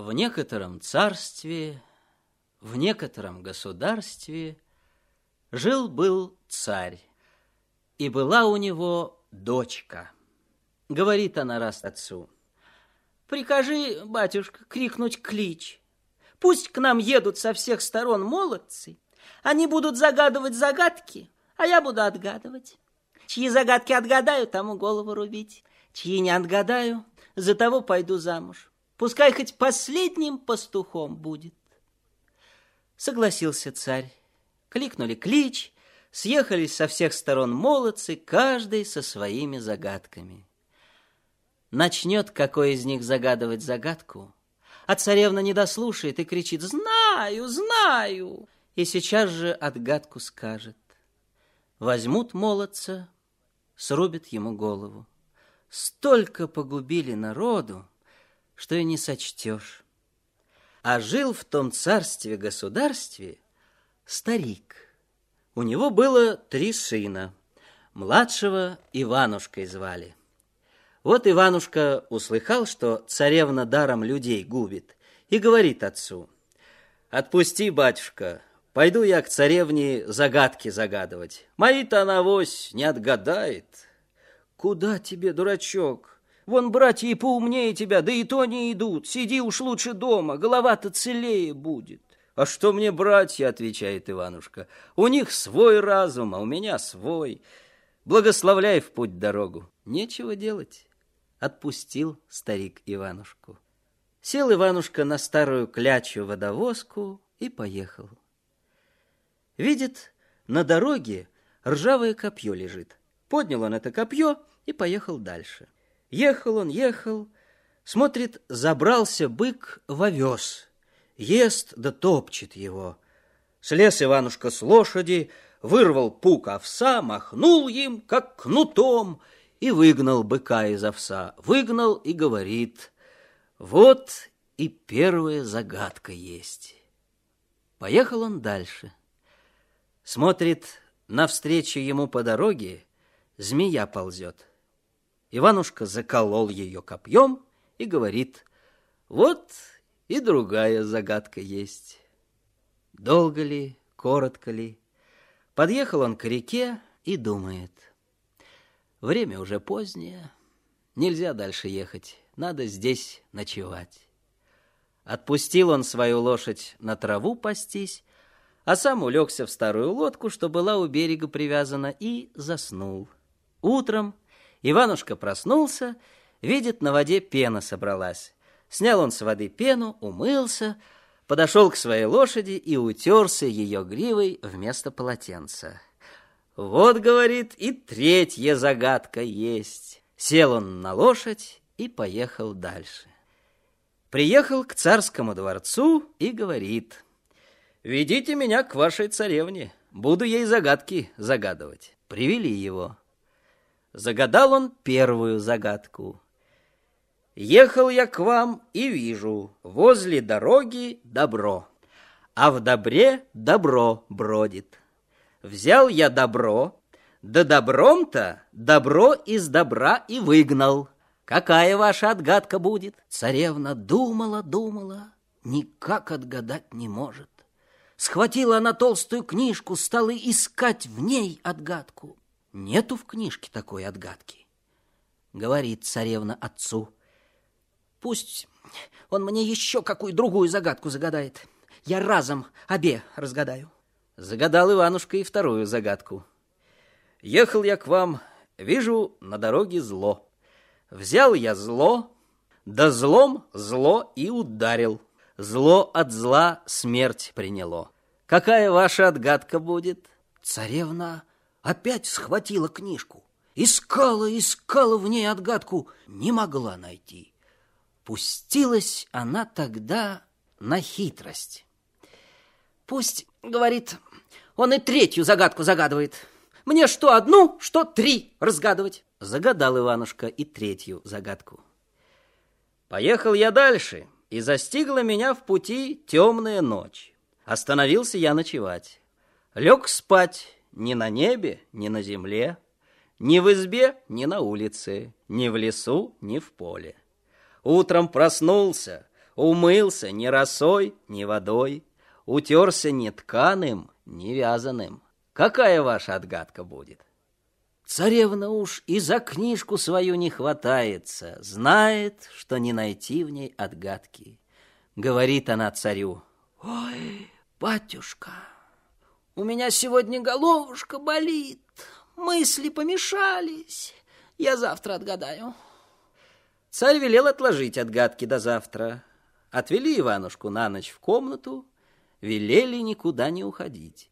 В некотором царстве, в некотором государстве жил-был царь, и была у него дочка. Говорит она раз отцу, «Прикажи, батюшка, крикнуть клич. Пусть к нам едут со всех сторон молодцы, они будут загадывать загадки, а я буду отгадывать. Чьи загадки отгадаю, тому голову рубить. Чьи не отгадаю, за того пойду замуж. Пускай хоть последним пастухом будет. Согласился царь. Кликнули клич, съехались со всех сторон молодцы, каждый со своими загадками. Начнет какой из них загадывать загадку, а царевна не дослушает и кричит «Знаю, знаю!» и сейчас же отгадку скажет. Возьмут молодца, срубят ему голову. Столько погубили народу, что и не сочтешь. А жил в том царстве-государстве старик. У него было три сына. Младшего Иванушкой звали. Вот Иванушка услыхал, что царевна даром людей губит, и говорит отцу, «Отпусти, батюшка, пойду я к царевне загадки загадывать. Мои-то она вось не отгадает». «Куда тебе, дурачок?» Вон братья и поумнее тебя, да и то не идут. Сиди уж лучше дома, голова-то целее будет. А что мне братья, отвечает Иванушка. У них свой разум, а у меня свой. Благословляй в путь дорогу. Нечего делать. Отпустил старик Иванушку. Сел Иванушка на старую клячу водовозку и поехал. Видит, на дороге ржавое копье лежит. Поднял он это копье и поехал дальше. Ехал он, ехал, смотрит, забрался бык в овес, ест да топчет его. Слез Иванушка с лошади, вырвал пук овса, махнул им, как кнутом, и выгнал быка из овса. Выгнал и говорит, вот и первая загадка есть. Поехал он дальше. Смотрит, навстречу ему по дороге змея ползет. Иванушка заколол ее копьем и говорит, вот и другая загадка есть. Долго ли, коротко ли, подъехал он к реке и думает, время уже позднее, нельзя дальше ехать, надо здесь ночевать. Отпустил он свою лошадь на траву пастись, а сам улегся в старую лодку, что была у берега привязана, и заснул. Утром Иванушка проснулся, видит, на воде пена собралась. Снял он с воды пену, умылся, подошел к своей лошади и утерся ее гривой вместо полотенца. Вот, говорит, и третья загадка есть. Сел он на лошадь и поехал дальше. Приехал к царскому дворцу и говорит, «Ведите меня к вашей царевне, буду ей загадки загадывать». Привели его. Загадал он первую загадку. Ехал я к вам и вижу, возле дороги добро, а в добре добро бродит. Взял я добро, да добром-то добро из добра и выгнал. Какая ваша отгадка будет? Царевна думала, думала, никак отгадать не может. Схватила она толстую книжку, стала искать в ней отгадку. Нету в книжке такой отгадки. Говорит царевна отцу. Пусть он мне еще какую другую загадку загадает. Я разом обе разгадаю. Загадал Иванушка и вторую загадку. Ехал я к вам, вижу на дороге зло. Взял я зло, да злом зло и ударил. Зло от зла смерть приняло. Какая ваша отгадка будет? Царевна опять схватила книжку. Искала, искала в ней отгадку, не могла найти. Пустилась она тогда на хитрость. Пусть, говорит, он и третью загадку загадывает. Мне что одну, что три разгадывать. Загадал Иванушка и третью загадку. Поехал я дальше, и застигла меня в пути темная ночь. Остановился я ночевать. Лег спать, ни на небе, ни на земле, ни в избе, ни на улице, ни в лесу, ни в поле. Утром проснулся, Умылся ни росой, ни водой, утерся ни тканым, ни вязаным. Какая ваша отгадка будет? Царевна уж и за книжку свою не хватается, знает, что не найти в ней отгадки. Говорит она царю, «Ой, батюшка, у меня сегодня головушка болит, мысли помешались, я завтра отгадаю». Царь велел отложить отгадки до завтра. Отвели Иванушку на ночь в комнату, велели никуда не уходить.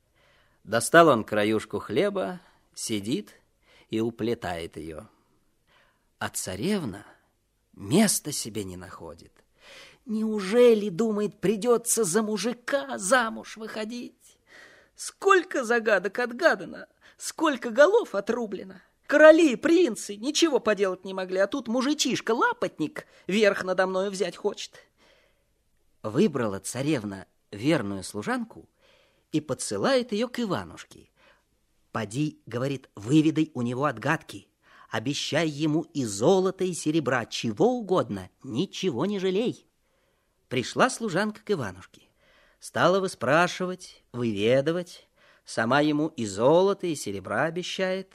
Достал он краюшку хлеба, сидит и уплетает ее. А царевна места себе не находит. Неужели, думает, придется за мужика замуж выходить? Сколько загадок отгадано, сколько голов отрублено. Короли, принцы ничего поделать не могли, а тут мужичишка, лапотник, верх надо мною взять хочет. Выбрала царевна верную служанку и подсылает ее к Иванушке. «Поди, — говорит, — выведай у него отгадки, обещай ему и золото, и серебра, чего угодно, ничего не жалей». Пришла служанка к Иванушке, стала выспрашивать, выведывать, сама ему и золото, и серебра обещает,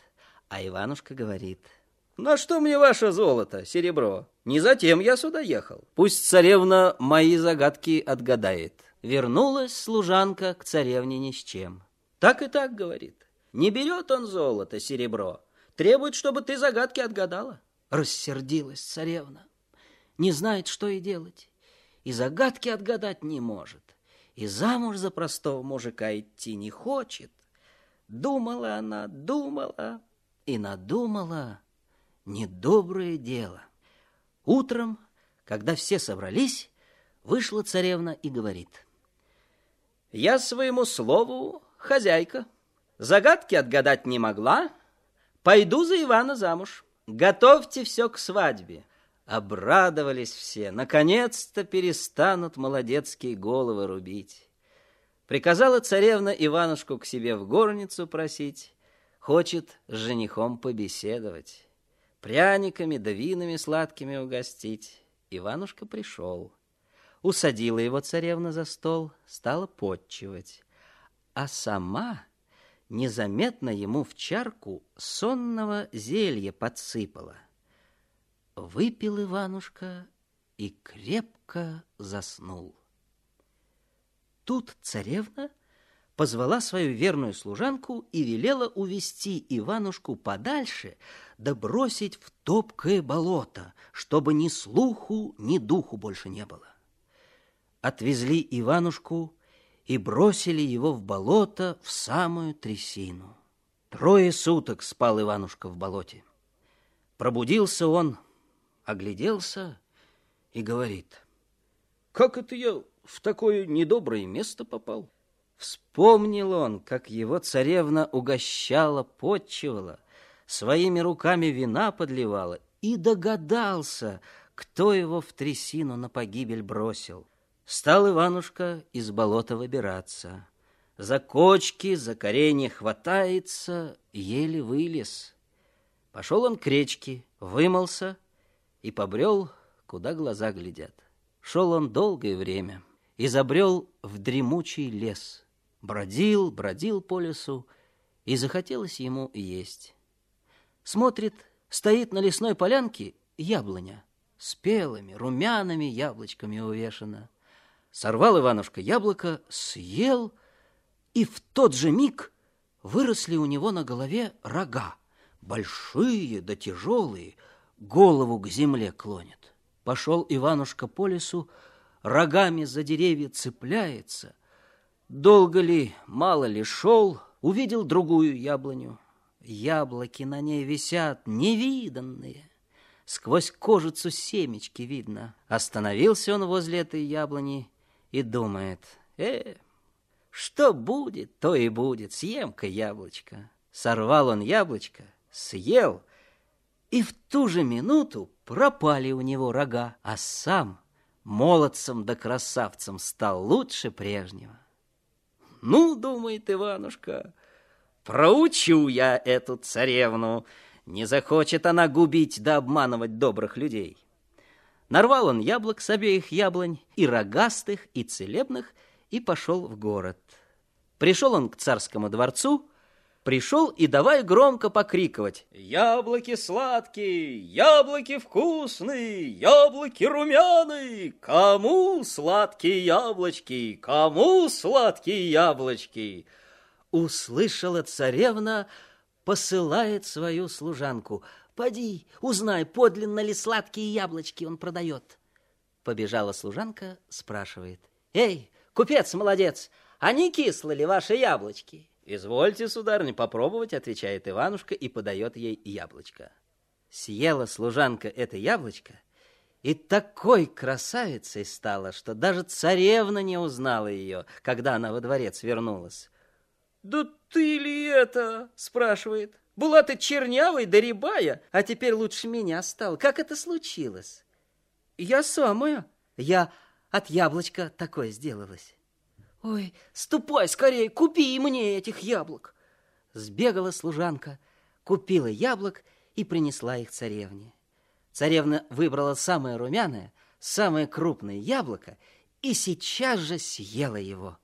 а Иванушка говорит — на что мне ваше золото, серебро? Не затем я сюда ехал. Пусть царевна мои загадки отгадает. Вернулась служанка к царевне ни с чем. Так и так, говорит. Не берет он золото, серебро. Требует, чтобы ты загадки отгадала. Рассердилась царевна. Не знает, что и делать. И загадки отгадать не может. И замуж за простого мужика идти не хочет. Думала она, думала и надумала недоброе дело. Утром, когда все собрались, вышла царевна и говорит. «Я своему слову хозяйка. Загадки отгадать не могла. Пойду за Ивана замуж. Готовьте все к свадьбе». Обрадовались все. Наконец-то перестанут молодецкие головы рубить. Приказала царевна Иванушку к себе в горницу просить. Хочет с женихом побеседовать пряниками да винами сладкими угостить. Иванушка пришел. Усадила его царевна за стол, стала подчивать. А сама незаметно ему в чарку сонного зелья подсыпала. Выпил Иванушка и крепко заснул. Тут царевна позвала свою верную служанку и велела увести Иванушку подальше, да бросить в топкое болото, чтобы ни слуху, ни духу больше не было. Отвезли Иванушку и бросили его в болото в самую трясину. Трое суток спал Иванушка в болоте. Пробудился он, огляделся и говорит, «Как это я в такое недоброе место попал?» Вспомнил он, как его царевна угощала, подчивала, своими руками вина подливала, и догадался, кто его в трясину на погибель бросил. Стал Иванушка из болота выбираться. За кочки, за коренья хватается, еле вылез. Пошел он к речке, вымылся и побрел, куда глаза глядят. Шел он долгое время и забрел в дремучий лес. Бродил, бродил по лесу, и захотелось ему есть. Смотрит, стоит на лесной полянке яблоня, спелыми, румяными яблочками увешана. Сорвал Иванушка яблоко, съел, и в тот же миг выросли у него на голове рога, большие да тяжелые, голову к земле клонят. Пошел Иванушка по лесу, рогами за деревья цепляется. Долго ли, мало ли шел, увидел другую яблоню. Яблоки на ней висят невиданные. Сквозь кожицу семечки видно. Остановился он возле этой яблони и думает, э, что будет, то и будет, съем-ка яблочко. Сорвал он яблочко, съел, и в ту же минуту пропали у него рога, а сам молодцем да красавцем стал лучше прежнего. Ну, думает Иванушка, Проучу я эту царевну, не захочет она губить да обманывать добрых людей. Нарвал он яблок с обеих яблонь, и рогастых, и целебных, и пошел в город. Пришел он к царскому дворцу, пришел и давай громко покриковать. «Яблоки сладкие, яблоки вкусные, яблоки румяные! Кому сладкие яблочки, кому сладкие яблочки?» Услышала царевна, посылает свою служанку. «Поди, узнай, подлинно ли сладкие яблочки он продает». Побежала служанка, спрашивает. «Эй, купец молодец, а не кислы ли ваши яблочки?» «Извольте, сударыня, попробовать», — отвечает Иванушка и подает ей яблочко. Съела служанка это яблочко и такой красавицей стала, что даже царевна не узнала ее, когда она во дворец вернулась. «Да ты ли это?» — спрашивает. «Была ты чернявой да рябая, а теперь лучше меня стал. Как это случилось?» «Я самая. Я от яблочка такое сделалась». «Ой, ступай скорее, купи мне этих яблок!» Сбегала служанка, купила яблок и принесла их царевне. Царевна выбрала самое румяное, самое крупное яблоко и сейчас же съела его.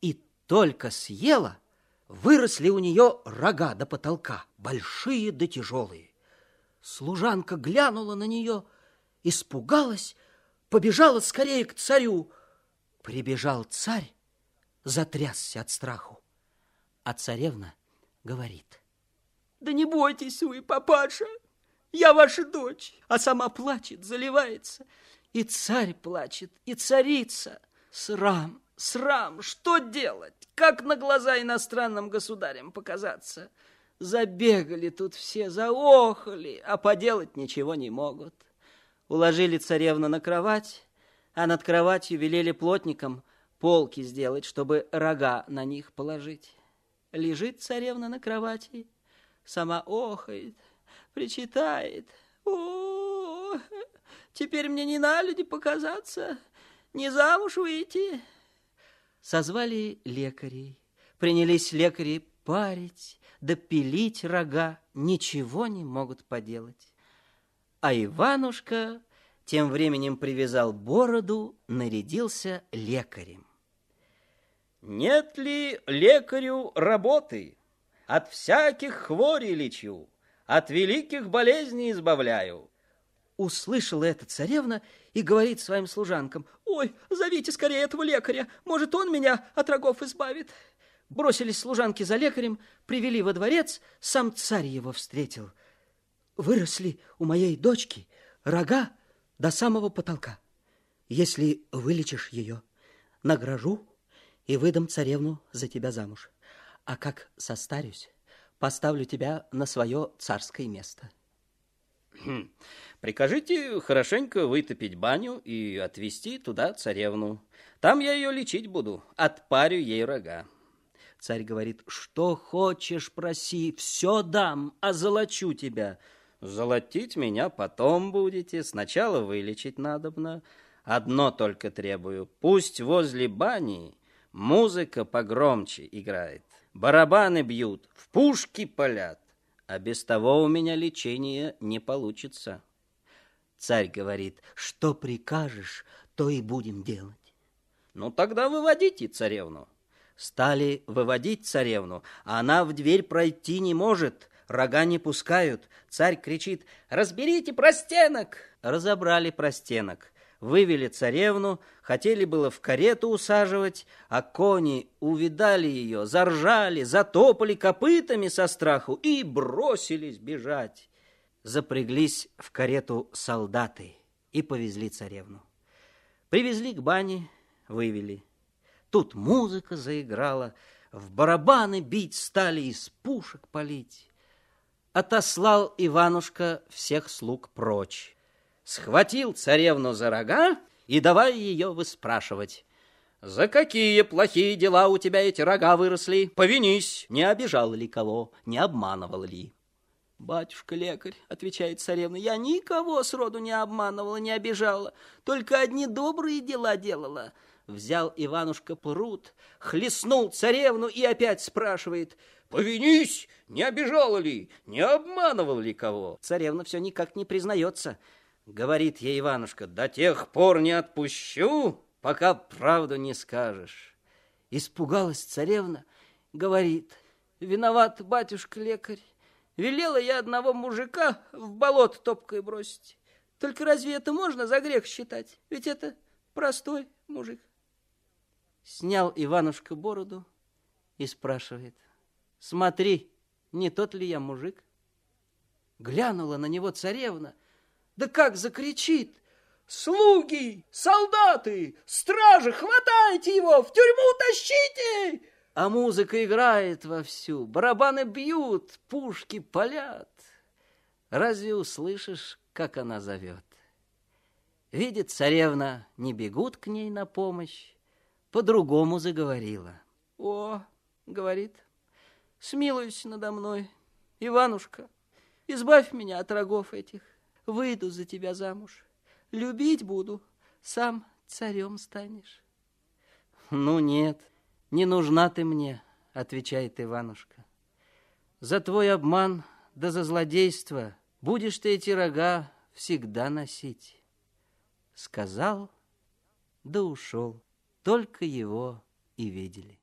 И только съела, выросли у нее рога до потолка, большие да тяжелые. Служанка глянула на нее, испугалась, побежала скорее к царю, Прибежал царь, затрясся от страху, а царевна говорит. Да не бойтесь вы, папаша, я ваша дочь, а сама плачет, заливается. И царь плачет, и царица. Срам, срам, что делать? Как на глаза иностранным государям показаться? Забегали тут все, заохали, а поделать ничего не могут. Уложили царевну на кровать, а над кроватью велели плотникам полки сделать, чтобы рога на них положить. Лежит царевна на кровати, сама охает, причитает. О, теперь мне не на люди показаться, не замуж выйти. Созвали лекарей, принялись лекари парить, да рога, ничего не могут поделать. А Иванушка тем временем привязал бороду, нарядился лекарем. «Нет ли лекарю работы? От всяких хворей лечу, от великих болезней избавляю». Услышала это царевна и говорит своим служанкам, «Ой, зовите скорее этого лекаря, может, он меня от рогов избавит». Бросились служанки за лекарем, привели во дворец, сам царь его встретил. «Выросли у моей дочки рога до самого потолка. Если вылечишь ее, награжу и выдам царевну за тебя замуж. А как состарюсь, поставлю тебя на свое царское место. Хм. Прикажите хорошенько вытопить баню и отвезти туда царевну. Там я ее лечить буду, отпарю ей рога. Царь говорит, что хочешь, проси, все дам, озолочу тебя. Золотить меня потом будете, сначала вылечить надобно. Одно только требую, пусть возле бани музыка погромче играет, барабаны бьют, в пушки палят, а без того у меня лечение не получится. Царь говорит, что прикажешь, то и будем делать. Ну тогда выводите царевну. Стали выводить царевну, а она в дверь пройти не может, рога не пускают. Царь кричит «Разберите простенок!» Разобрали простенок. Вывели царевну, хотели было в карету усаживать, а кони увидали ее, заржали, затопали копытами со страху и бросились бежать. Запряглись в карету солдаты и повезли царевну. Привезли к бане, вывели. Тут музыка заиграла, в барабаны бить стали, из пушек палить отослал Иванушка всех слуг прочь. Схватил царевну за рога и давай ее выспрашивать. «За какие плохие дела у тебя эти рога выросли? Повинись, не обижал ли кого, не обманывал ли?» «Батюшка-лекарь», — отвечает царевна, — «я никого сроду не обманывала, не обижала, только одни добрые дела делала». Взял Иванушка пруд, хлестнул царевну и опять спрашивает — Повинись, не обижала ли, не обманывал ли кого? Царевна все никак не признается. говорит ей Иванушка, до тех пор не отпущу, пока правду не скажешь. Испугалась царевна, говорит, виноват батюшка-лекарь, велела я одного мужика в болото топкой бросить. Только разве это можно за грех считать? Ведь это простой мужик. Снял Иванушка бороду и спрашивает, смотри, не тот ли я мужик? Глянула на него царевна, да как закричит, «Слуги, солдаты, стражи, хватайте его, в тюрьму тащите!» А музыка играет вовсю, барабаны бьют, пушки палят. Разве услышишь, как она зовет? Видит царевна, не бегут к ней на помощь, по-другому заговорила. «О, — говорит, — смилуйся надо мной, Иванушка, избавь меня от рогов этих, выйду за тебя замуж, любить буду, сам царем станешь». «Ну нет, не нужна ты мне», — отвечает Иванушка. «За твой обман да за злодейство будешь ты эти рога всегда носить». Сказал, да ушел только его и видели.